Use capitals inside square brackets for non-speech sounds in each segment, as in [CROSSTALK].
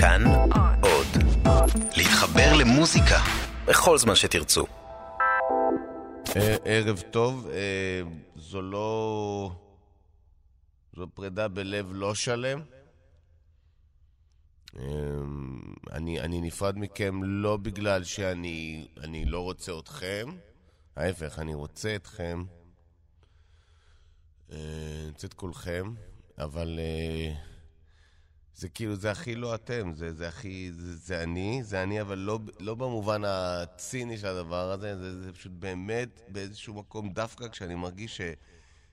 כאן עוד. להתחבר למוזיקה בכל זמן שתרצו. אה, ערב טוב, אה, זו לא... זו פרידה בלב לא שלם. אה, אני, אני נפרד מכם לא בגלל שאני אני לא רוצה אתכם, ההפך, אני רוצה אתכם. אני רוצה את כולכם, אבל זה כאילו, זה הכי לא אתם, זה, זה הכי, זה, זה אני, זה אני, אבל לא, לא במובן הציני של הדבר הזה, זה, זה פשוט באמת באיזשהו מקום, דווקא כשאני מרגיש ש,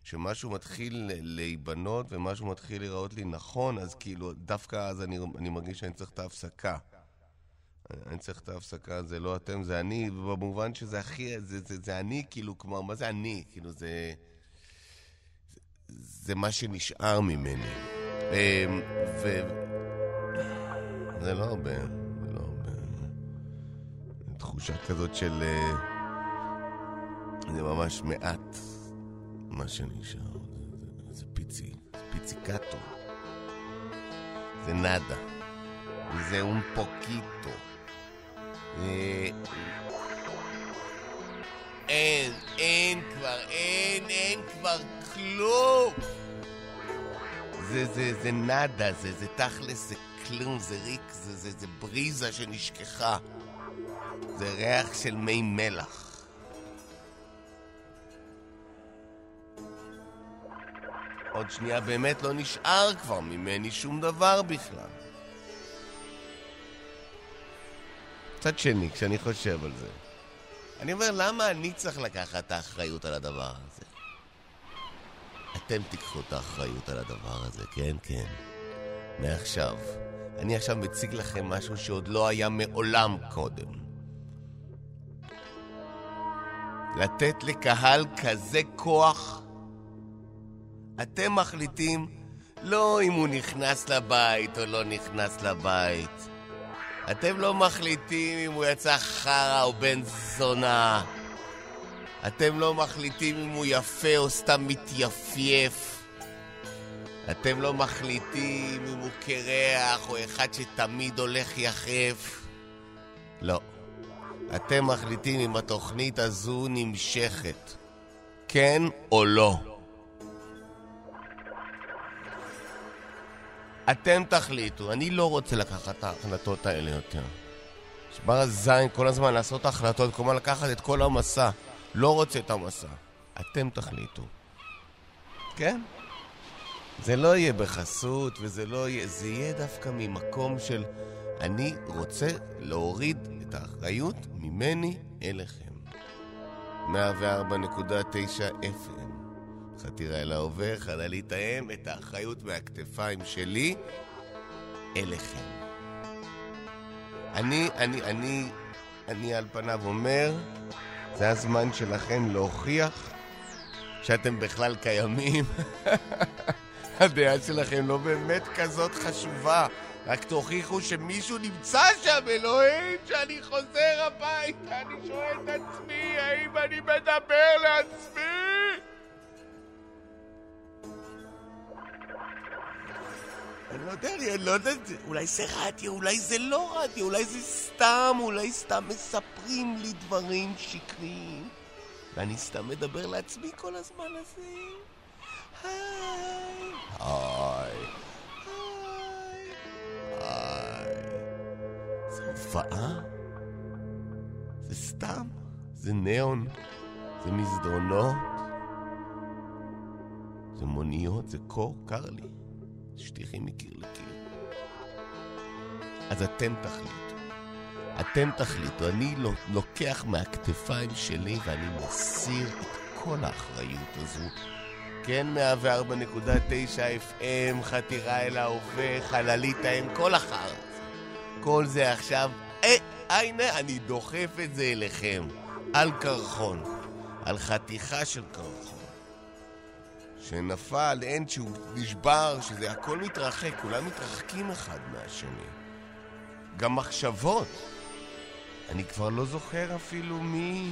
שמשהו מתחיל להיבנות ומשהו מתחיל להיראות לי נכון, אז כאילו, דווקא אז אני, אני מרגיש שאני צריך את ההפסקה. אני צריך את ההפסקה, זה לא אתם, זה אני, במובן שזה הכי, זה, זה, זה אני, כאילו, כמו, מה זה אני? כאילו, זה... זה, זה מה שנשאר ממני. אמ, ו... זה לא הרבה, זה לא הרבה. תחושה כזאת של... אה, זה ממש מעט מה שנשאר. זה, זה, זה פיצי, זה פיציקטו. זה נאדה. זה און פוקיטו. אין, אין כבר, אין, אין כבר כלום! זה, זה, זה נאדה, זה, זה תכלס, זה כלום, זה ריק, זה, זה, זה בריזה שנשכחה. זה ריח של מי מלח. עוד שנייה באמת לא נשאר כבר ממני שום דבר בכלל. מצד שני, כשאני חושב על זה, אני אומר, למה אני צריך לקחת את האחריות על הדבר הזה? אתם תיקחו את האחריות על הדבר הזה, כן, כן. מעכשיו. אני עכשיו מציג לכם משהו שעוד לא היה מעולם קודם. לתת לקהל כזה כוח, אתם מחליטים לא אם הוא נכנס לבית או לא נכנס לבית. אתם לא מחליטים אם הוא יצא חרא או בן זונה. אתם לא מחליטים אם הוא יפה או סתם מתייפייף. אתם לא מחליטים אם הוא קרח או אחד שתמיד הולך יחף. לא. אתם מחליטים אם התוכנית הזו נמשכת. כן או לא. אתם תחליטו, אני לא רוצה לקחת את ההחלטות האלה יותר. נשבר הזין כל הזמן לעשות החלטות, כלומר לקחת את כל המסע. לא רוצה את המסע. אתם תחליטו. כן? זה לא יהיה בחסות, וזה לא יהיה... זה יהיה דווקא ממקום של אני רוצה להוריד את האחריות ממני אליכם. 104.9 FM. חתירה אל ההווה, חללית האם, את האחריות מהכתפיים שלי אליכם. אני, אני, אני, אני על פניו אומר, זה הזמן שלכם להוכיח שאתם בכלל קיימים. [LAUGHS] הדעה שלכם לא באמת כזאת חשובה. רק תוכיחו שמישהו נמצא שם, אלוהים, שאני חוזר הביתה, אני שואל את עצמי, האם אני מדבר לעצמי? אני לא יודע, אני לא יודע, אולי זה רדיו, אולי זה לא רדיו, אולי זה סתם, אולי סתם מספרים לי דברים שקריים. ואני סתם מדבר לעצמי כל הזמן הזה. היי, היי, היי. זה הופעה? זה סתם? זה ניאון? זה מסדרונות? זה מוניות? זה קור? קר לי? שטיחים מקיר לקיר. אז אתם תחליטו. אתם תחליטו. אני לוקח מהכתפיים שלי ואני מסיר את כל האחריות הזו. כן, 104.9 FM, חתירה אל ההווה, חללית האם, כל החר. כל זה עכשיו, אה, הנה, אני דוחף את זה אליכם. על קרחון. על חתיכה של קרחון. שנפל, אין, שהוא נשבר, שזה הכל מתרחק, כולם מתרחקים אחד מהשני. גם מחשבות. אני כבר לא זוכר אפילו מי...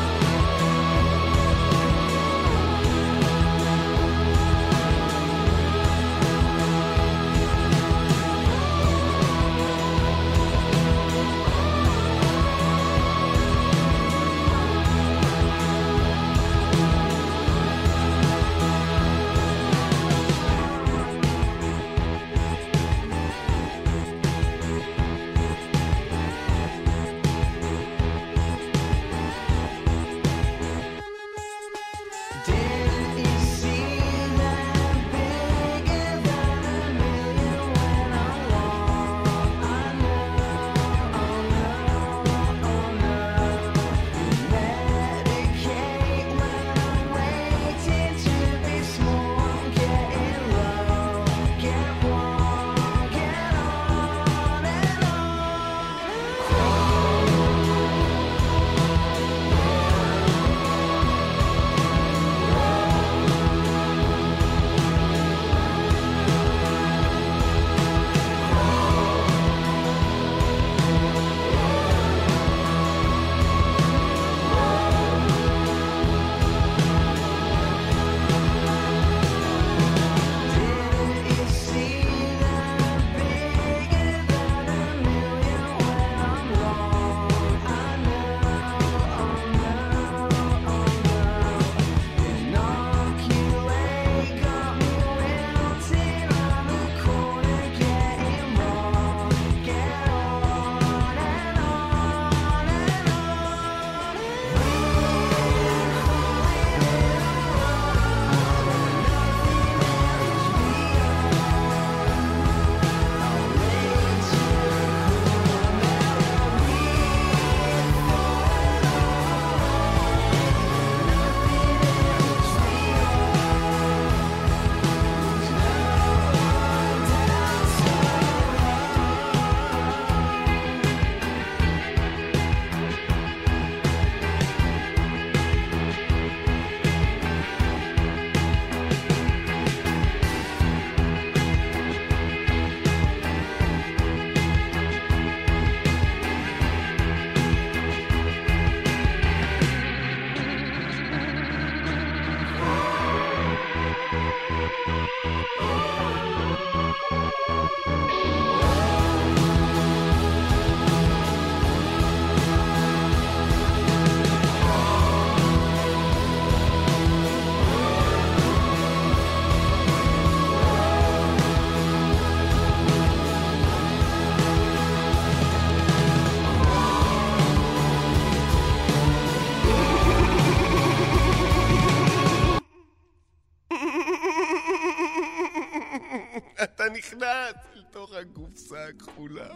הקופסה הכחולה.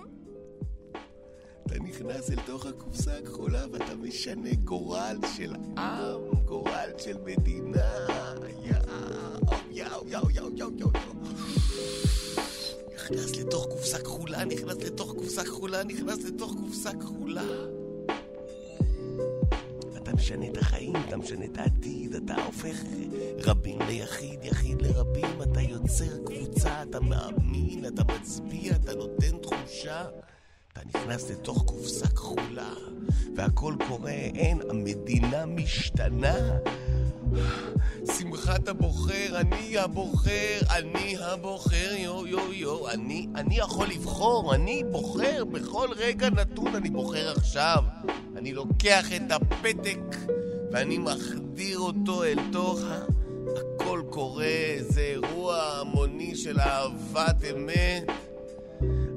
אתה נכנס אל תוך הקופסה הכחולה ואתה משנה גורל של עם, גורל של מדינה. יאו, יאו, יאו, יאו, יאו, יאו. נכנס לתוך קופסה כחולה, נכנס לתוך קופסה כחולה, נכנס לתוך קופסה כחולה. משנה את החיים, אתה משנה את העתיד, אתה הופך רבים ליחיד, יחיד לרבים, אתה יוצר קבוצה, אתה מאמין, אתה מצביע, אתה נותן תחושה. אתה נכנס לתוך קופסה כחולה, והכל קורה, אין, המדינה משתנה. שמחת הבוחר, אני הבוחר, אני הבוחר, יו יו יו, אני, אני יכול לבחור, אני בוחר בכל רגע נתון, אני בוחר עכשיו. אני לוקח את הפתק ואני מחדיר אותו אל תוך. הכל קורה, זה אירוע המוני של אהבת אמת.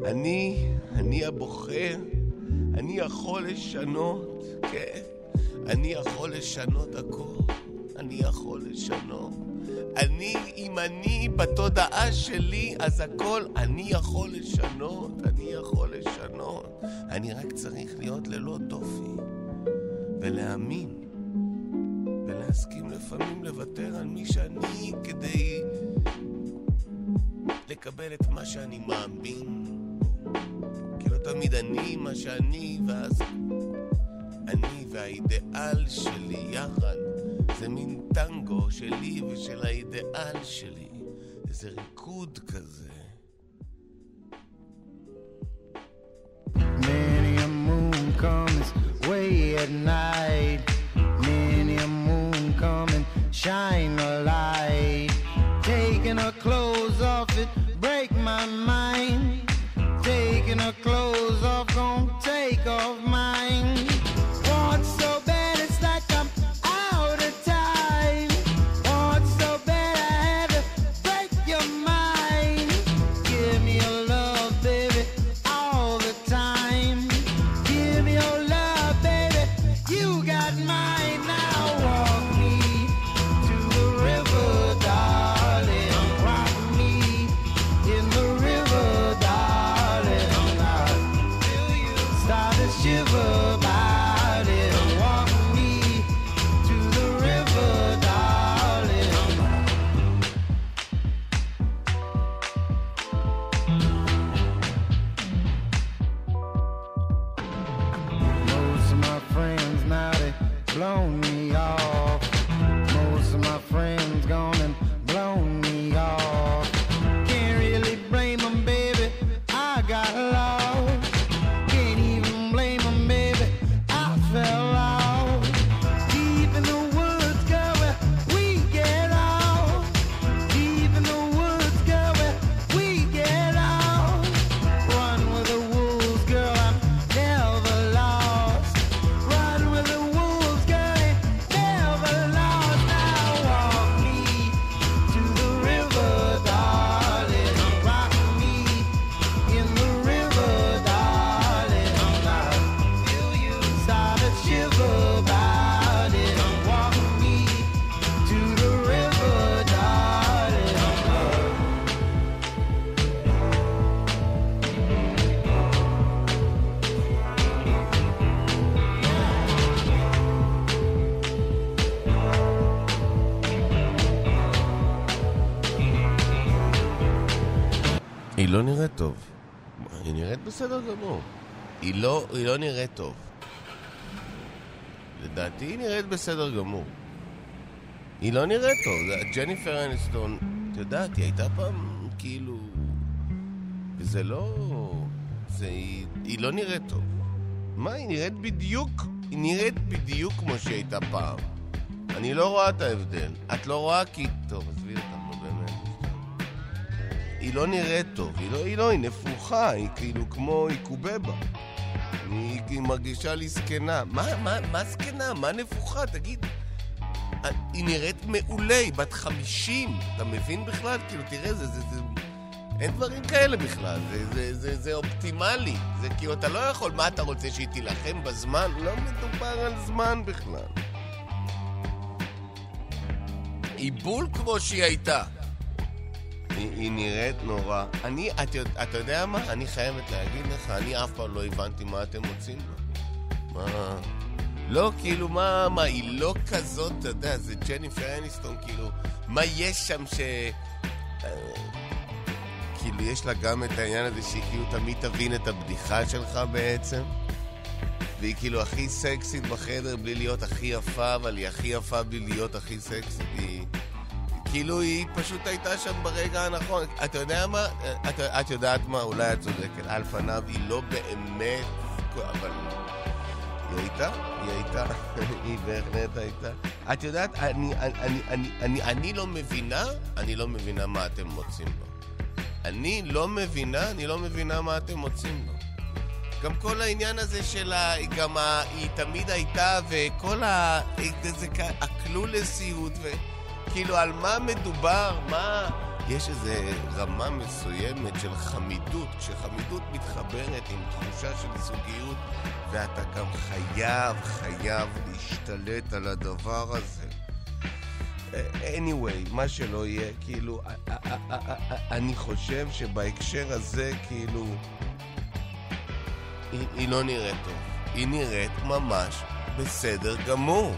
אני, אני הבוחר, אני יכול לשנות, כן, אני יכול לשנות הכל, אני יכול לשנות. אני, אם אני בתודעה שלי, אז הכל אני יכול לשנות, אני יכול לשנות. אני רק צריך להיות ללא דופי ולהאמין. ולהסכים לפעמים לוותר על מי שאני כדי לקבל את מה שאני מאמין. כי לא תמיד אני מה שאני, ואז אני והאידיאל שלי יחד. זה מין טנגו שלי ושל האידיאל שלי. איזה ריקוד כזה. Many a moon comes way at night. Many a moon come and shine a light. Taking her clothes off, it break my mind. גמור. היא לא, היא לא נראית טוב. לדעתי היא נראית בסדר גמור. היא לא נראית טוב. ג'ניפר אניסטון, את יודעת, היא הייתה פעם כאילו... וזה לא... זה... היא, היא לא נראית טוב. מה, היא נראית בדיוק... היא נראית בדיוק כמו שהיא הייתה פעם. אני לא רואה את ההבדל. את לא רואה כי... טוב, עזבי באמת. היא לא נראית טוב, היא לא, היא לא, היא נפוחה, היא כאילו כמו, היא קובבה. היא, היא מרגישה לי זקנה. מה, מה, מה זקנה? מה נפוחה? תגיד. היא נראית מעולה, היא בת חמישים, אתה מבין בכלל? כאילו, תראה, זה, זה, זה... אין דברים כאלה בכלל, זה, זה, זה, זה אופטימלי. זה כאילו, אתה לא יכול, מה אתה רוצה, שהיא תילחם בזמן? לא מדובר על זמן בכלל. היא בול כמו שהיא הייתה. היא, היא נראית נורא. אני, את, יודע- אתה מה? אני חייבת להגיד לך, אני אף פעם לא הבנתי מה אתם רוצים בה. מה... לא, כאילו, מה, מה, היא לא כזאת, אתה יודע, זה ג'ניפר אניסטון, כאילו, מה יש שם ש... אה, כאילו, יש לה גם את העניין הזה שהיא כאילו תמיד תבין את הבדיחה שלך בעצם. והיא כאילו הכי סקסית בחדר בלי להיות הכי יפה, אבל היא הכי יפה בלי להיות הכי סקסית. היא... כאילו היא פשוט הייתה שם ברגע הנכון. אתה יודע מה? את, את יודעת מה? אולי את צודקת. על פניו היא לא באמת... אבל... היא הייתה, היא הייתה, [LAUGHS] היא בהחלט הייתה. את יודעת, אני, אני, אני, אני, אני, אני לא מבינה, אני לא מבינה מה אתם מוצאים בה. אני לא מבינה, אני לא מבינה מה אתם מוצאים בה. גם כל העניין הזה של ה... גם ה... היא תמיד הייתה, וכל ה... זה כ- הקלולסיות, וכאילו על מה מדובר, מה... יש איזו רמה מסוימת של חמידות, כשחמידות מתחברת עם תחושה של זוגיות, ואתה גם חייב, חייב להשתלט על הדבר הזה. anyway, מה שלא יהיה, כאילו, אני חושב שבהקשר הזה, כאילו, היא, היא לא נראית טוב. היא נראית ממש בסדר גמור.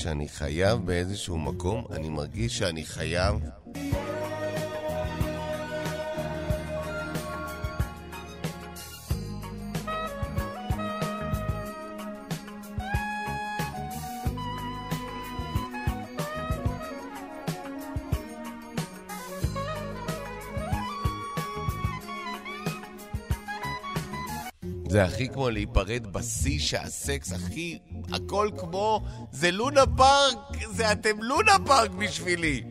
שאני חייב באיזשהו מקום, אני מרגיש שאני חייב... זה הכי כמו להיפרד בשיא שהסקס הכי... הכל כמו... זה לונה פארק! זה אתם לונה פארק בשבילי!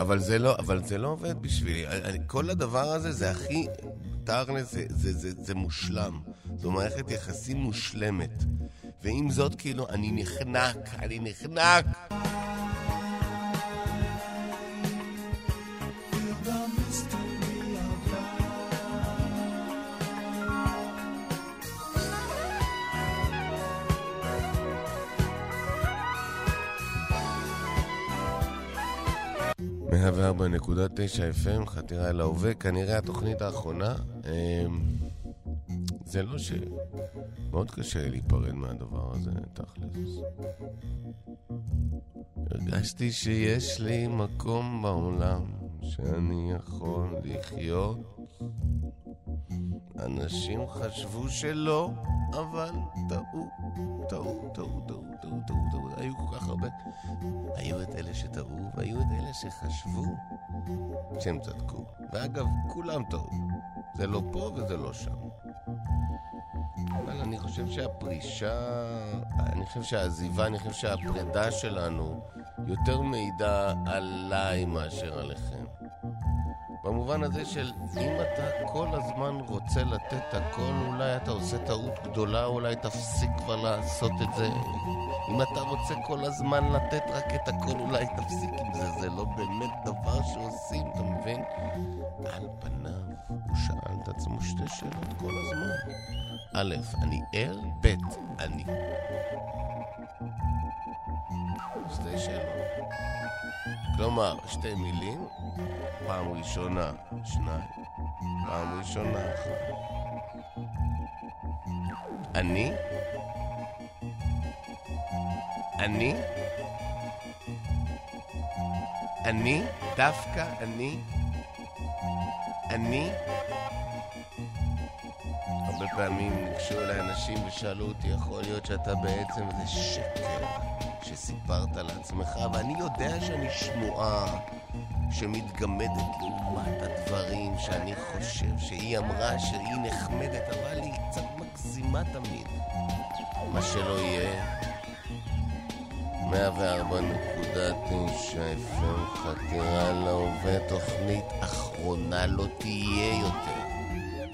אבל זה לא, אבל זה לא עובד בשבילי. כל הדבר הזה זה הכי תכל'ס זה, זה, זה, זה מושלם. זו מערכת יחסים מושלמת. ועם זאת, כאילו, אני נחנק, אני נחנק. FM, חתירה אל ההווה, כנראה התוכנית האחרונה. זה לא ש... מאוד קשה להיפרד מהדבר הזה, תכלס. הרגשתי שיש לי מקום בעולם שאני יכול לחיות. אנשים חשבו שלא, אבל טעו, טעו, טעו, טעו, טעו, טעו, טעו. היו כל כך הרבה. היו את אלה שטעו, והיו את אלה שחשבו שהם צדקו. ואגב, כולם טעו. זה לא פה וזה לא שם. אבל אני חושב שהפרישה, אני חושב שהעזיבה, אני חושב שהפרידה שלנו יותר מעידה עליי מאשר עליכם. במובן הזה של אם אתה כל הזמן רוצה לתת הכל, אולי אתה עושה טעות גדולה, אולי תפסיק כבר לעשות את זה. אם אתה רוצה כל הזמן לתת רק את הכל, אולי תפסיק עם זה. זה לא באמת דבר שעושים, אתה מבין? על פניו, הוא שאל את עצמו שתי שאלות כל הזמן. א', אני ער, ב', אני. שתי שאלות. כלומר, שתי מילים, פעם ראשונה, שניים, פעם ראשונה, אחת. אני, אני, אני, דווקא אני, אני, הרבה פעמים ניגשו אליי אנשים ושאלו אותי, יכול להיות שאתה בעצם איזה שקר שסיפרת לעצמך, ואני יודע שאני שמועה שמתגמדת לעומת הדברים שאני חושב שהיא אמרה שהיא נחמדת, אבל היא קצת מגזימה תמיד. מה שלא יהיה, 104.9 FM חתירה להווה, תוכנית אחרונה לא תהיה יותר.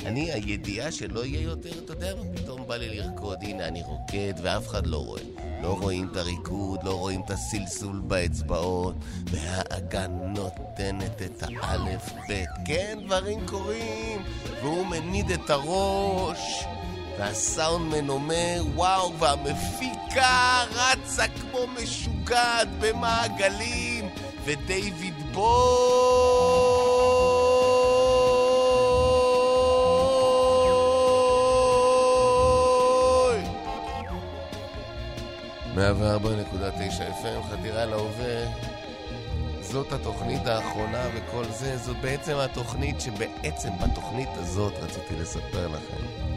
אני, הידיעה שלא יהיה יותר, אתה יודע מה, פתאום בא לי לרקוד, הנה אני רוקד ואף אחד לא רואה. לא רואים את הריקוד, לא רואים את הסלסול באצבעות, והאגן נותנת את האלף-בית. כן, דברים קורים, והוא מניד את הראש, והסאונדמן אומר, וואו, והמפיקה רצה כמו משוגעת במעגלים, ודייוויד בוי... 104.9 FM, חתירה להווה. זאת התוכנית האחרונה וכל זה, זו בעצם התוכנית שבעצם בתוכנית הזאת רציתי לספר לכם.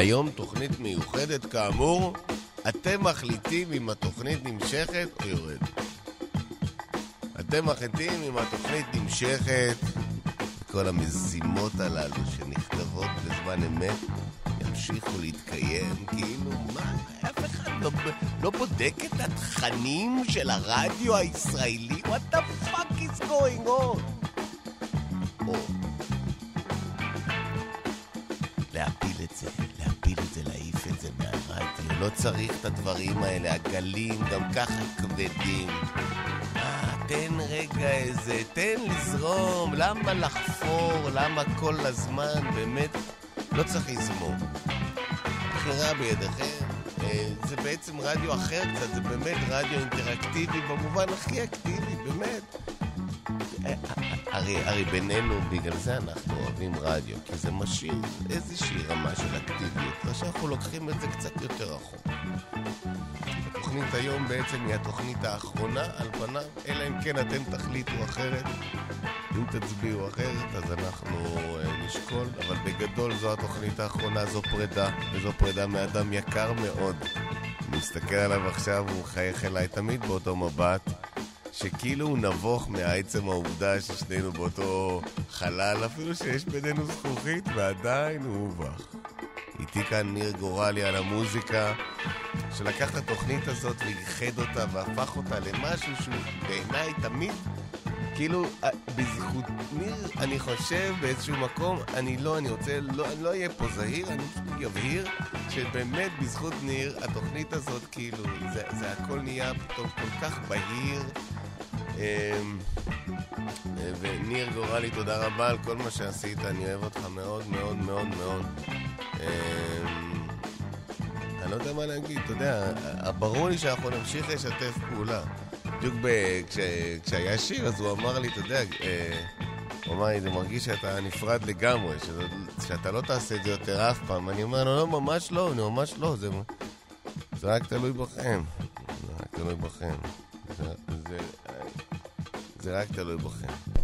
היום תוכנית מיוחדת כאמור, אתם מחליטים אם התוכנית נמשכת או יורדת. אתם מחליטים אם התוכנית נמשכת, כל המזימות הללו שנכתבות בזמן אמת ימשיכו להתקיים, כאילו מה, אף אחד לא, לא בודק את התכנים של הרדיו הישראלי? What the fuck is going on? או לא צריך את הדברים האלה, הגלים גם ככה כבדים. אה, תן רגע איזה, תן לזרום, למה לחפור, למה כל הזמן, באמת, לא צריך לזמור. בחירה בידיכם, אה, זה בעצם רדיו אחר קצת, זה באמת רדיו אינטראקטיבי במובן הכי אקטיבי, באמת. הרי, הרי בינינו, בגלל זה אנחנו אוהבים רדיו, כי זה משאיר איזושהי רמה של אקטיביות, ושאנחנו לוקחים את זה קצת יותר רחוק. התוכנית היום בעצם היא התוכנית האחרונה על פניו, אלא אם כן אתם תחליטו אחרת. אם תצביעו אחרת, אז אנחנו uh, נשקול, אבל בגדול זו התוכנית האחרונה, זו פרידה, וזו פרידה מאדם יקר מאוד. אני מסתכל עליו עכשיו, הוא מחייך אליי תמיד באותו מבט. שכאילו הוא נבוך מעצם העובדה ששנינו באותו חלל, אפילו שיש בינינו זכוכית, ועדיין הוא מובך. איתי כאן ניר גורלי על המוזיקה, שלקח את התוכנית הזאת ואיחד אותה והפך אותה למשהו שהוא בעיניי תמיד, כאילו, אה, בזכות ניר, אני חושב באיזשהו מקום, אני לא, אני רוצה, לא, אני לא אהיה פה זהיר, אני אבהיר שבאמת בזכות ניר, התוכנית הזאת, כאילו, זה, זה הכל נהיה פתאום כל כך בהיר. אמ, וניר גורלי, תודה רבה על כל מה שעשית, אני אוהב אותך מאוד מאוד מאוד מאוד. אמ, אני לא יודע מה להגיד, אתה יודע, ברור לי שאנחנו נמשיך לשתף פעולה. בדיוק כשהיה שיר, אז הוא אמר לי, אתה יודע, אה, הוא אמר לי, זה מרגיש שאתה נפרד לגמרי, שאתה לא תעשה את זה יותר אף פעם. אני אומר לו, לא, ממש לא, ממש לא, זה, רק תלוי בכם. זה רק תלוי בכם. זה רק תלוי בכם.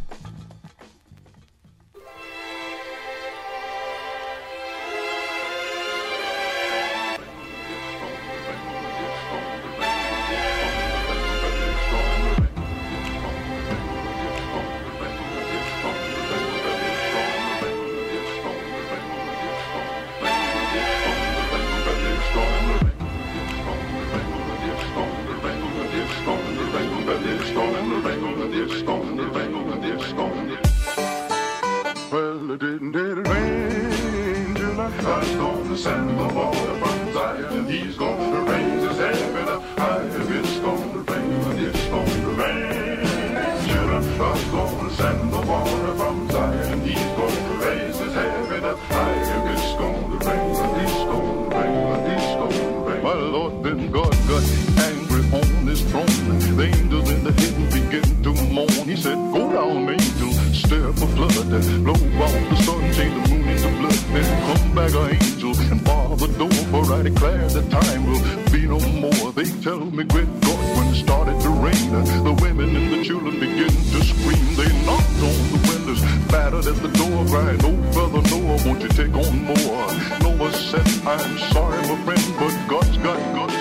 I declare the time will be no more. They tell me Great God, when it started to rain. The women and the children begin to scream. They knocked on the windows, battered at the door, crying, Oh, brother Noah, won't you take on more? Noah said, I'm sorry, my friend, but God's got, God's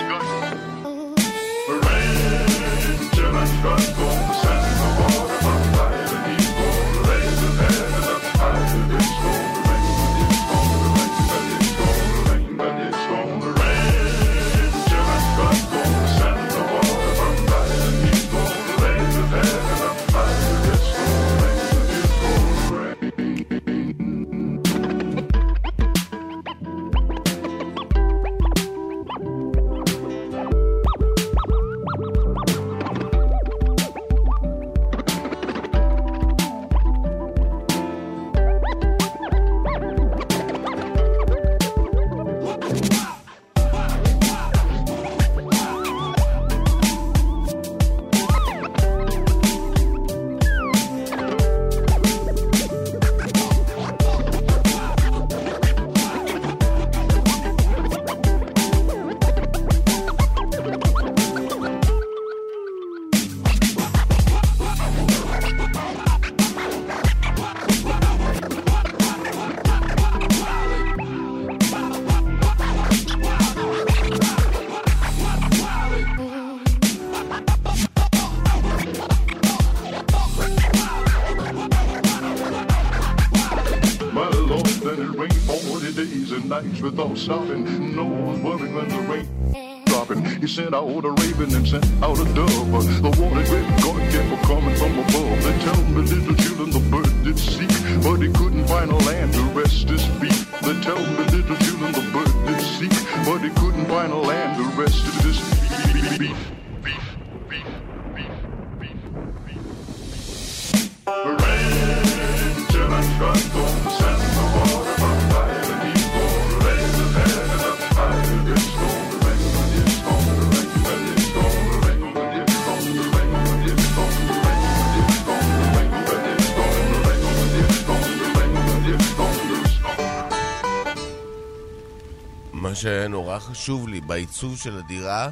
חשוב לי בעיצוב של הדירה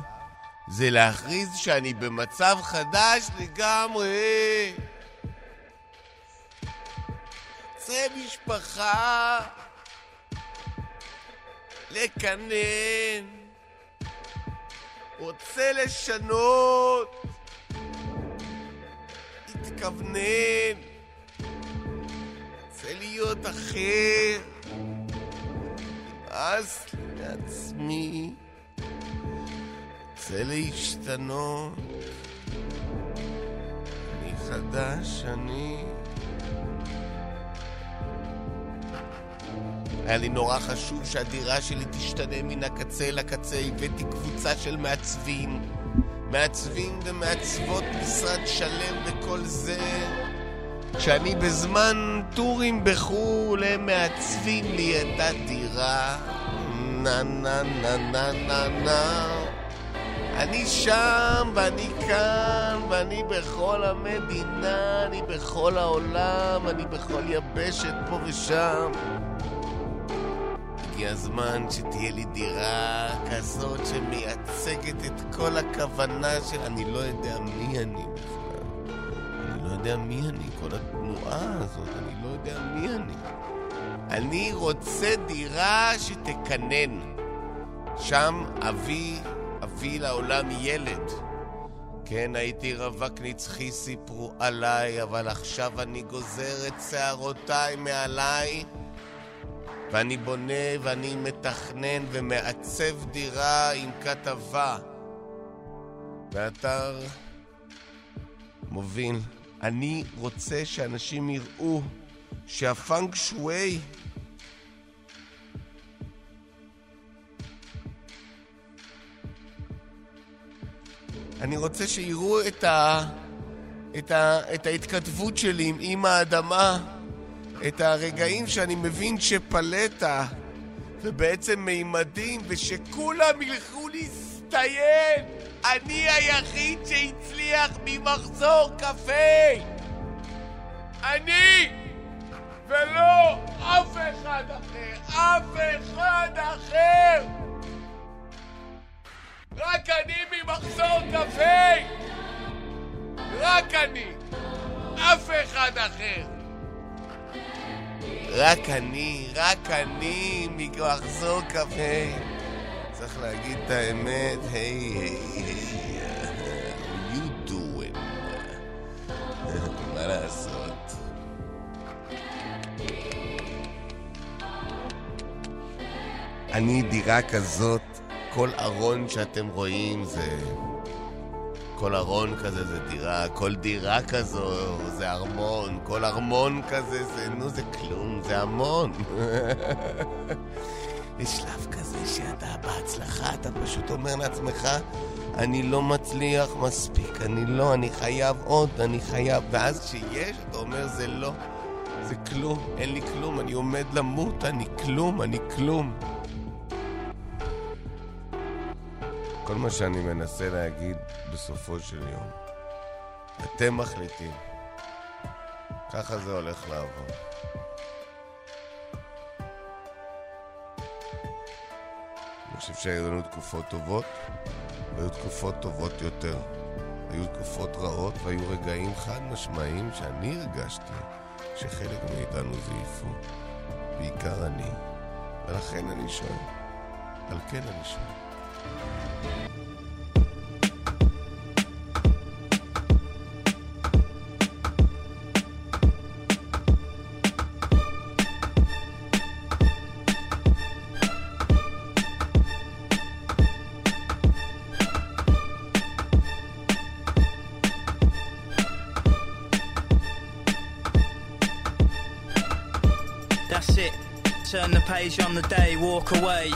זה להכריז שאני במצב חדש לגמרי. זה משפחה, לקנן, רוצה לשנות, התכוונן, רוצה להיות אחר. נמאס לעצמי, רוצה להשתנות, אני חדש, אני... היה לי נורא חשוב שהדירה שלי תשתנה מן הקצה לקצה, הבאתי קבוצה של מעצבים, מעצבים ומעצבות משרד שלם וכל זה. כשאני בזמן טורים בחו"ל, הם מעצבים לי את הדירה. נה נה נה נה נה נה. אני שם ואני כאן ואני בכל המדינה, אני בכל העולם, אני בכל יבשת פה ושם. הגיע הזמן שתהיה לי דירה כזאת שמייצגת את כל הכוונה של... אני לא יודע מי אני בכלל. אני לא יודע מי אני, כל התנועה הזאת, אני לא יודע מי אני. אני רוצה דירה שתקנן. שם אבי, אבי לעולם ילד. כן, הייתי רווק נצחי, סיפרו עליי, אבל עכשיו אני גוזר את שערותיי מעליי, ואני בונה ואני מתכנן ומעצב דירה עם כתבה. באתר מוביל. אני רוצה שאנשים יראו שהפאנק שווי אני רוצה שיראו את, ה... את, ה... את ההתכתבות שלי עם אימא האדמה, את הרגעים שאני מבין שפלטה ובעצם מימדים, ושכולם ילכו להסתיים. אני היחיד שהצליח ממחזור קפה! אני! ולא אף אחד אחר! אף אחד אחר! רק אני ממחזור קפה! רק אני! אף אחד אחר! רק אני, רק אני ממחזור קפה. צריך להגיד את האמת, היי, היי, היי, how you doing? מה לעשות? אני דירה כזאת, כל ארון שאתם רואים זה... כל ארון כזה זה דירה, כל דירה כזו זה ארמון, כל ארמון כזה זה... נו, זה כלום, זה המון. [LAUGHS] יש שלב כזה שאתה בהצלחה, אתה פשוט אומר לעצמך, אני לא מצליח מספיק, אני לא, אני חייב עוד, אני חייב. ואז כשיש, אתה אומר, זה לא, זה כלום, אין לי כלום, אני עומד למות, אני כלום, אני כלום. כל מה שאני מנסה להגיד בסופו של יום, אתם מחליטים. ככה זה הולך לעבור. אני חושב שהיו לנו תקופות טובות, והיו תקופות טובות יותר. היו תקופות רעות, והיו רגעים חד משמעיים שאני הרגשתי שחלק מאיתנו זייפו. בעיקר אני. ולכן אני שואל. על כן אני שואל. Page on the day, walk away.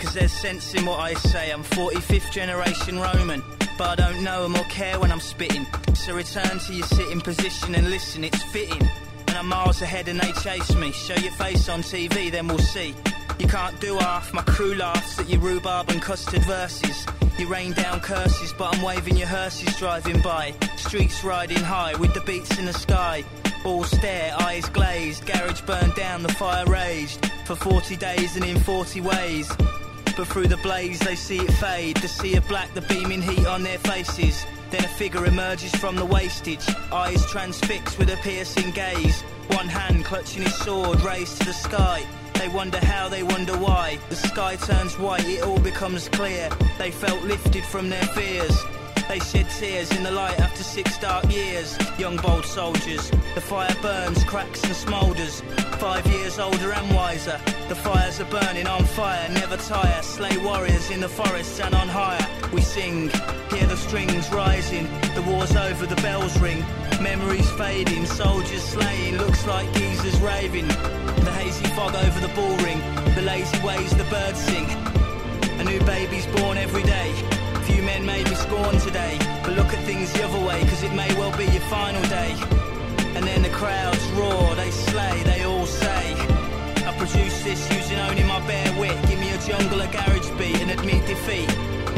Cause there's sense in what I say. I'm 45th generation Roman, but I don't know or care when I'm spitting. So return to your sitting position and listen, it's fitting. And I'm miles ahead and they chase me. Show your face on TV, then we'll see. You can't do half, my crew laughs at your rhubarb and custard verses. You rain down curses, but I'm waving your hearses driving by. Streets riding high with the beats in the sky. All stare, eyes glazed, garage burned down, the fire raged. For 40 days and in 40 ways. But through the blaze they see it fade, the sea of black, the beaming heat on their faces. Then a figure emerges from the wastage, eyes transfixed with a piercing gaze. One hand clutching his sword raised to the sky. They wonder how, they wonder why. The sky turns white, it all becomes clear. They felt lifted from their fears. They shed tears in the light after six dark years. Young bold soldiers, the fire burns, cracks and smoulders. Five years older and wiser, the fires are burning on fire, never tire. Slay warriors in the forests and on higher. We sing, hear the strings rising. The war's over, the bells ring. Memories fading, soldiers slaying, looks like geezers raving. The hazy fog over the ball ring, the lazy ways the birds sing. A new baby's born every day. Few men may be scorned today, but look at things the other way, cause it may well be your final day. And then the crowds roar, they slay, they all say. I produce this using only my bare wit. Give me a jungle, a garage beat, and admit defeat.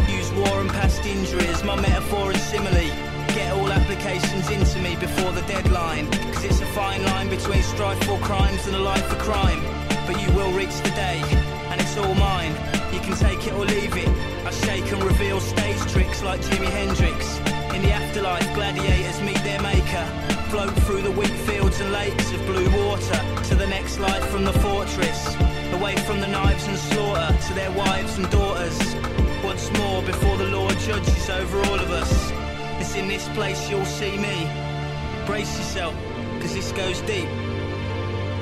Use war and past injuries, my metaphor and simile. Get all applications into me before the deadline. Cause it's a fine line between strife for crimes and a life for crime. But you will reach the day, and it's all mine. You can take it or leave it. I shake and reveal stage tricks like Jimi Hendrix. In the afterlife, gladiators meet their maker. Float through the wheat fields and lakes of blue water to the next life from the fortress. Away from the knives and slaughter to their wives and daughters. Once more before the Lord judges over all of us. It's in this place you'll see me. Brace yourself, cause this goes deep.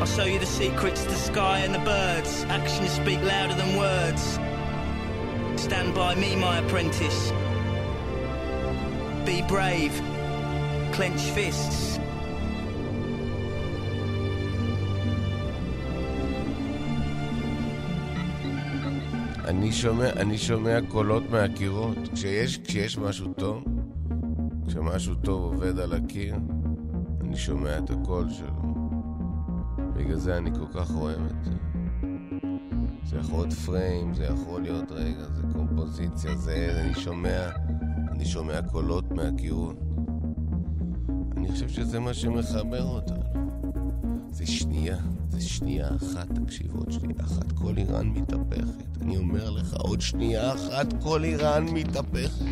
I'll show you the secrets, the sky and the birds. Actions speak louder than words. Stand by me, my apprentice. Be brave. Clench fists. אני שומע, אני שומע קולות מהקירות. כשיש, כשיש משהו טוב, כשמשהו טוב עובד על הקיר, אני שומע את הקול שלו. בגלל זה אני כל כך אוהב את זה. זה יכול להיות פריים, זה יכול להיות רגע, זה קומפוזיציה, זה... אני שומע, אני שומע קולות מהקירות. אני חושב שזה מה שמחבר אותנו. זה שנייה, זה שנייה אחת, תקשיב, עוד שנייה אחת, כל איראן מתהפכת. אני אומר לך, עוד שנייה אחת, כל איראן מתהפכת.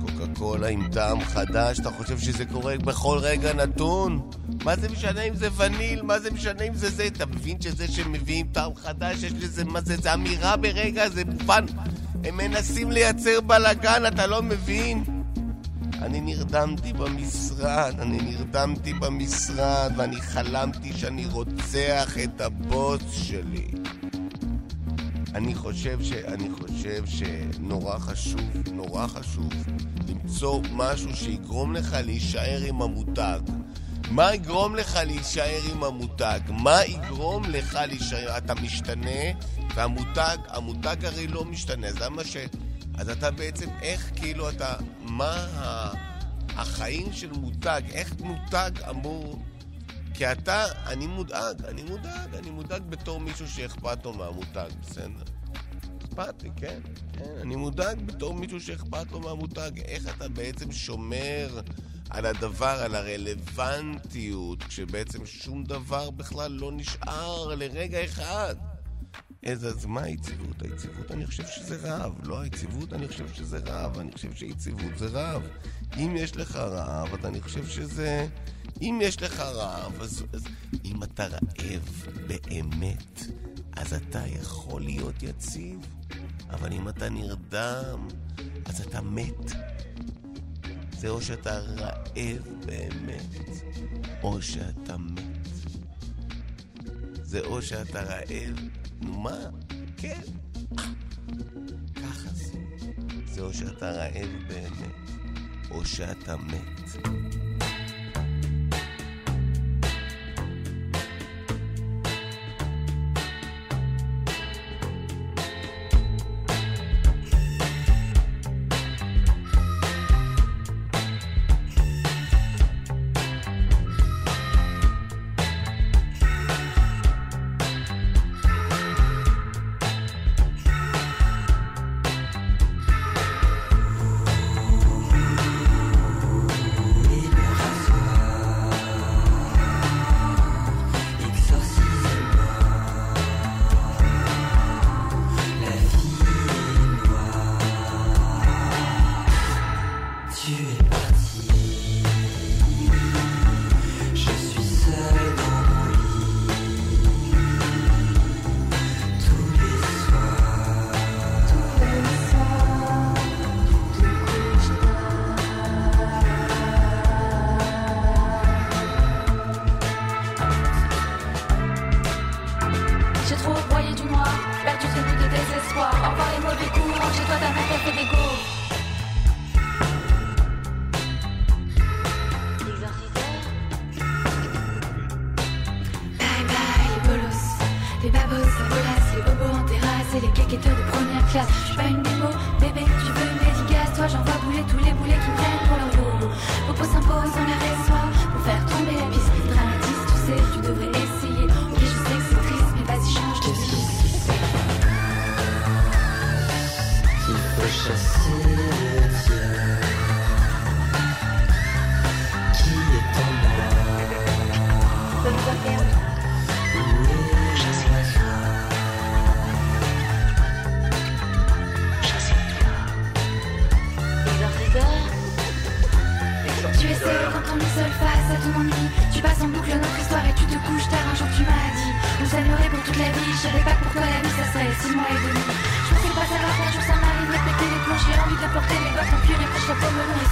קוקה קולה עם טעם חדש, אתה חושב שזה קורה בכל רגע נתון? מה זה משנה אם זה וניל? מה זה משנה אם זה זה? אתה מבין שזה שמביאים טעם חדש, יש לזה, מה זה? זה אמירה ברגע, זה מובן. הם מנסים לייצר בלאגן, אתה לא מבין? אני נרדמתי במשרד, אני נרדמתי במשרד, ואני חלמתי שאני רוצח את הבוס שלי. אני חושב ש... אני חושב שנורא חשוב, נורא חשוב, למצוא משהו שיגרום לך להישאר עם המותג. מה יגרום לך להישאר עם המותג? מה יגרום לך להישאר? אתה משתנה, והמותג, המותג הרי לא משתנה, אז למה ש... אז אתה בעצם, איך כאילו אתה... מה ה... החיים של מותג? איך מותג אמור... כי אתה, אני מודאג, אני מודאג, אני מודאג בתור מישהו שאכפת לו מהמותג, בסדר. אכפת לי, כן, כן. אני מודאג בתור מישהו שאכפת לו מהמותג. איך אתה בעצם שומר על הדבר, על הרלוונטיות, כשבעצם שום דבר בכלל לא נשאר לרגע אחד. איזה, אז מה היציבות? היציבות אני חושב שזה רעב. לא היציבות, אני חושב שזה רעב. אני חושב שיציבות זה רעב. אם יש לך רעב, אז אני חושב שזה... אם יש לך רעב, אז, אז אם אתה רעב באמת, אז אתה יכול להיות יציב. אבל אם אתה נרדם, אז אתה מת. זה או שאתה רעב באמת, או שאתה מת. זה או שאתה רעב, נו מה? כן. ככה זה. זה או שאתה רעב באמת, או שאתה מת.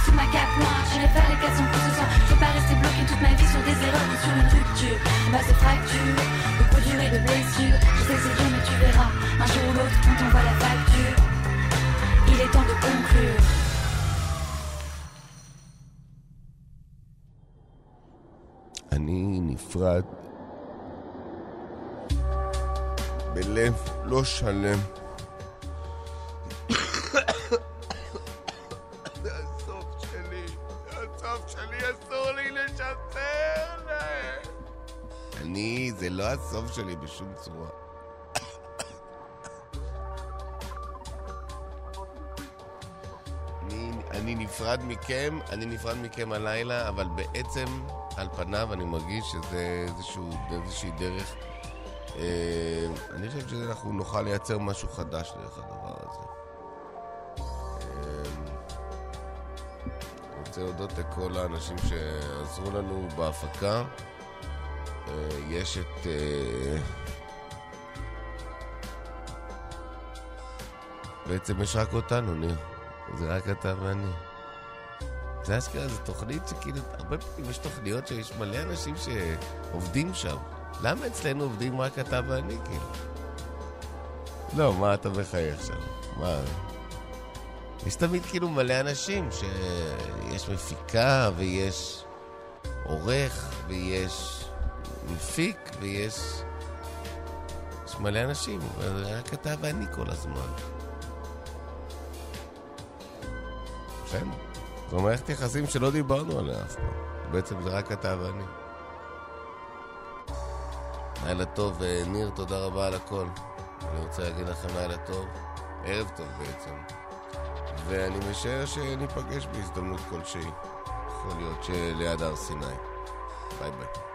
sous ma cape noire. J'irai faire les 400 coups ce soir. Je veux pas rester bloqué toute ma vie sur des erreurs ou sur une rupture. Bah c'est fracture, de coups durs et de blessures. Je sais c'est dur mais tu verras. Un jour ou l'autre on t'envoie la facture. Il est temps de conclure. אני נפרד בלב לא שלם. זה לא הסוף שלי בשום צורה. אני, אני נפרד מכם, אני נפרד מכם הלילה, אבל בעצם, על פניו, אני מרגיש שזה איזשהו, איזושהי דרך. אה, אני חושב שאנחנו נוכל לייצר משהו חדש דרך הדבר הזה. אה, אני רוצה להודות לכל האנשים שעזרו לנו בהפקה. אה, יש את... אה, בעצם יש רק אותנו, ניר. זה רק אתה ואני. זה אשכרה, זו תוכנית שכאילו, הרבה פעמים יש תוכניות שיש מלא אנשים שעובדים שם. למה אצלנו עובדים רק אתה ואני, כאילו? לא, מה אתה מחייך שם? מה? יש תמיד כאילו מלא אנשים שיש מפיקה ויש עורך ויש מפיק ויש... יש מלא אנשים, אבל רק אתה ואני כל הזמן. בסדר. זו מערכת יחסים שלא דיברנו עליה אף פעם. בעצם זה רק אתה ואני. לילה טוב, אה, ניר, תודה רבה על הכל. אני רוצה להגיד לכם לילה טוב, ערב טוב בעצם. ואני משער שניפגש בהזדמנות כלשהי. יכול להיות שליד הר סיני. ביי ביי.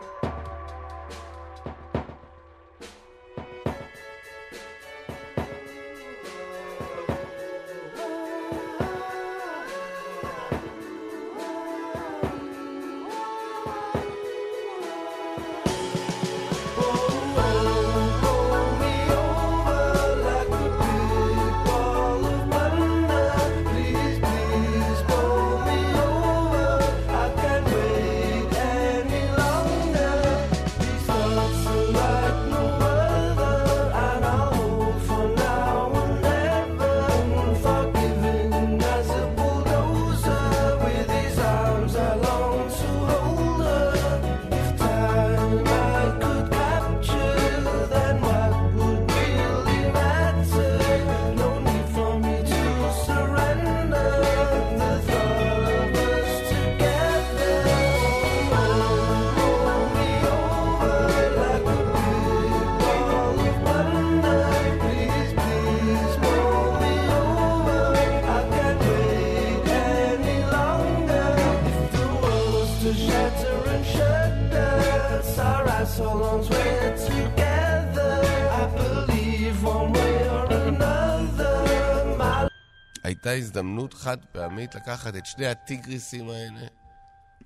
הייתה הזדמנות חד פעמית לקחת את שני הטיגריסים האלה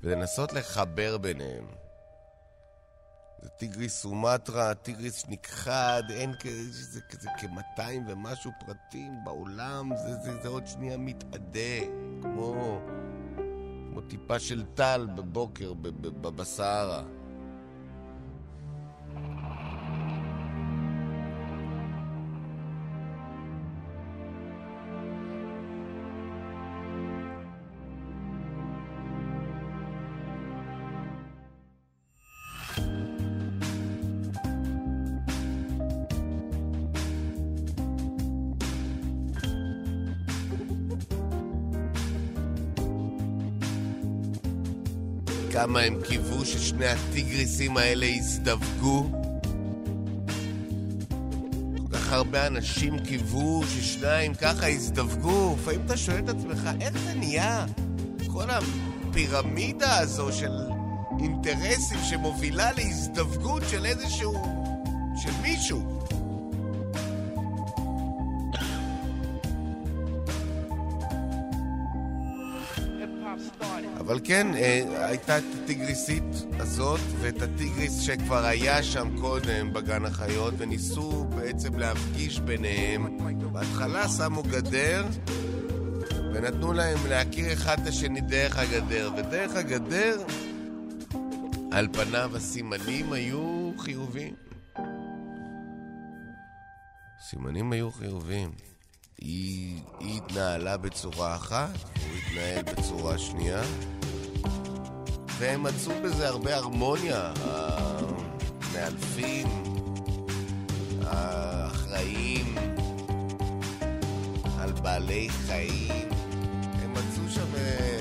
ולנסות לחבר ביניהם. זה טיגריס סומטרה, טיגריס נכחד, אין כזה, זה כזה כ-200 ומשהו פרטים בעולם, זה, זה, זה עוד שנייה מתאדה, כמו, כמו טיפה של טל בבוקר בסהרה. כמה הם קיוו ששני הטיגריסים האלה יזדווגו. כל כך הרבה אנשים קיוו ששניים ככה יזדווגו. לפעמים אתה שואל את עצמך, איך זה נהיה? כל הפירמידה הזו של אינטרסים שמובילה להזדווגות של איזשהו... של מישהו. אבל כן, אה, הייתה את הטיגריסית הזאת, ואת הטיגריס שכבר היה שם קודם בגן החיות, וניסו בעצם להפגיש ביניהם. בהתחלה שמו גדר, ונתנו להם להכיר אחד את השני דרך הגדר, ודרך הגדר, על פניו הסימנים היו חיוביים. סימנים היו חיוביים. היא, היא התנהלה בצורה אחת, הוא התנהל בצורה שנייה, והם מצאו בזה הרבה הרמוניה. המאלפים, האחראים על בעלי חיים, הם מצאו שם... אה,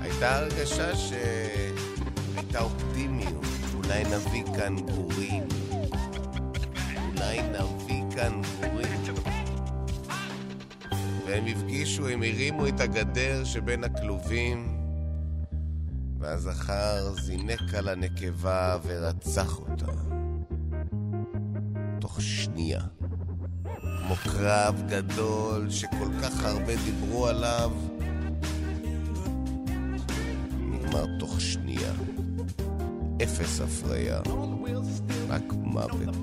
הייתה הרגשה שהייתה אופטימיות, אולי נביא כאן גורים, אולי נביא כאן גורים. והם הפגישו, הם הרימו את הגדר שבין הכלובים, והזכר זינק על הנקבה ורצח אותה. תוך שנייה. כמו קרב גדול שכל כך הרבה דיברו עליו, נגמר תוך שנייה. אפס הפריה, רק מוות.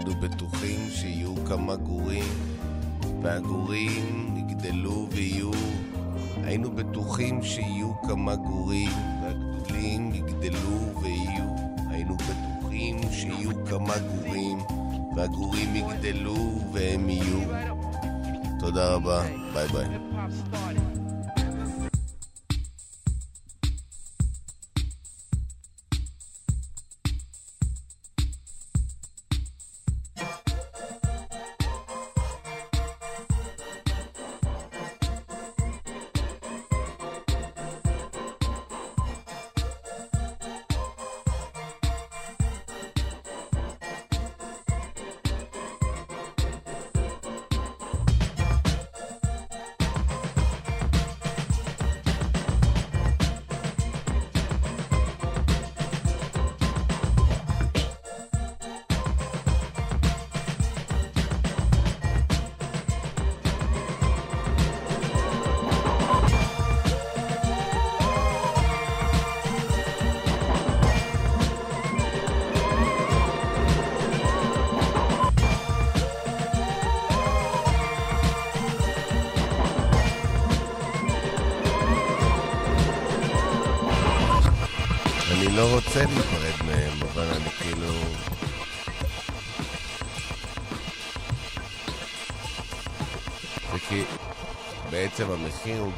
היינו בטוחים שיהיו כמה גורים, והגורים יגדלו ויהיו... היינו בטוחים שיהיו כמה גורים, והגדולים יגדלו ויהיו. היינו בטוחים שיהיו כמה גורים, והגורים יגדלו והם יהיו. תודה רבה, ביי ביי.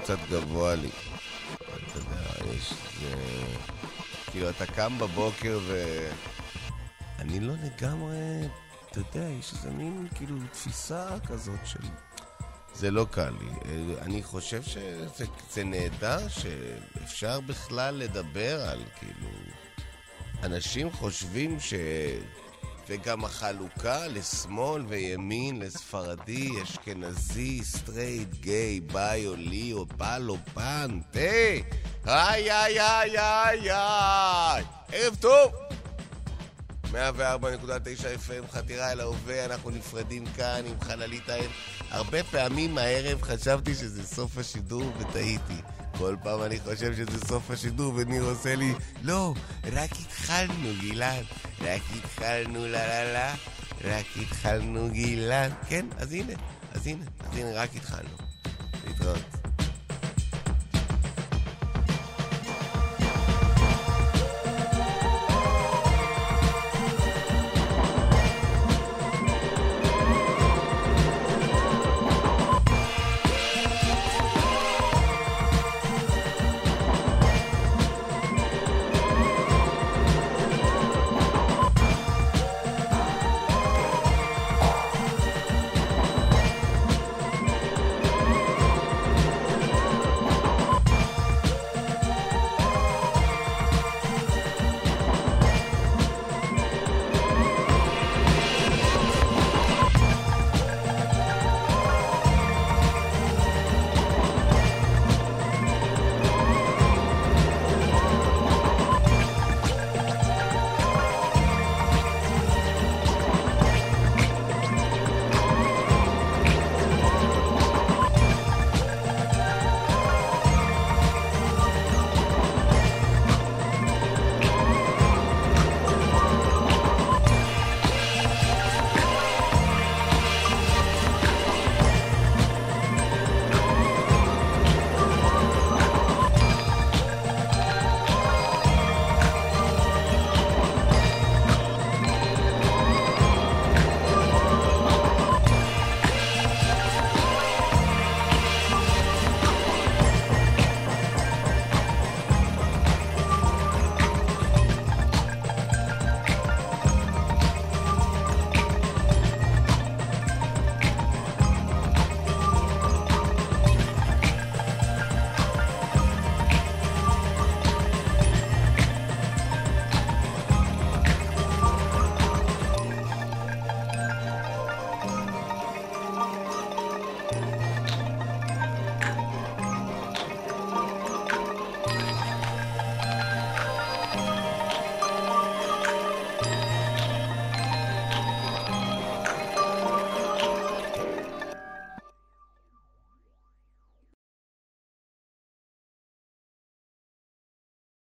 קצת גבוה לי. אתה יודע, יש... זה... כאילו, אתה קם בבוקר ו... אני לא לגמרי... אתה יודע, יש איזה מין כאילו תפיסה כזאת של... זה לא קל לי. אה, אני חושב שזה זה נהדר שאפשר בכלל לדבר על כאילו... אנשים חושבים ש... וגם החלוקה לשמאל וימין, לספרדי, אשכנזי, סטרייט, גיי, ביו, ליאו, פלו, פן, תה! איי, איי, איי, איי, איי! ערב טוב! 104.9 FM, חתירה אל ההווה, אנחנו נפרדים כאן עם חללית הערב. הרבה פעמים הערב חשבתי שזה סוף השידור וטעיתי. כל פעם אני חושב שזה סוף השידור וניר עושה לי לא, רק התחלנו גלעד, רק התחלנו לה לה לה, רק התחלנו גלעד. כן, אז הנה, אז הנה, אז הנה, רק התחלנו. להתראות.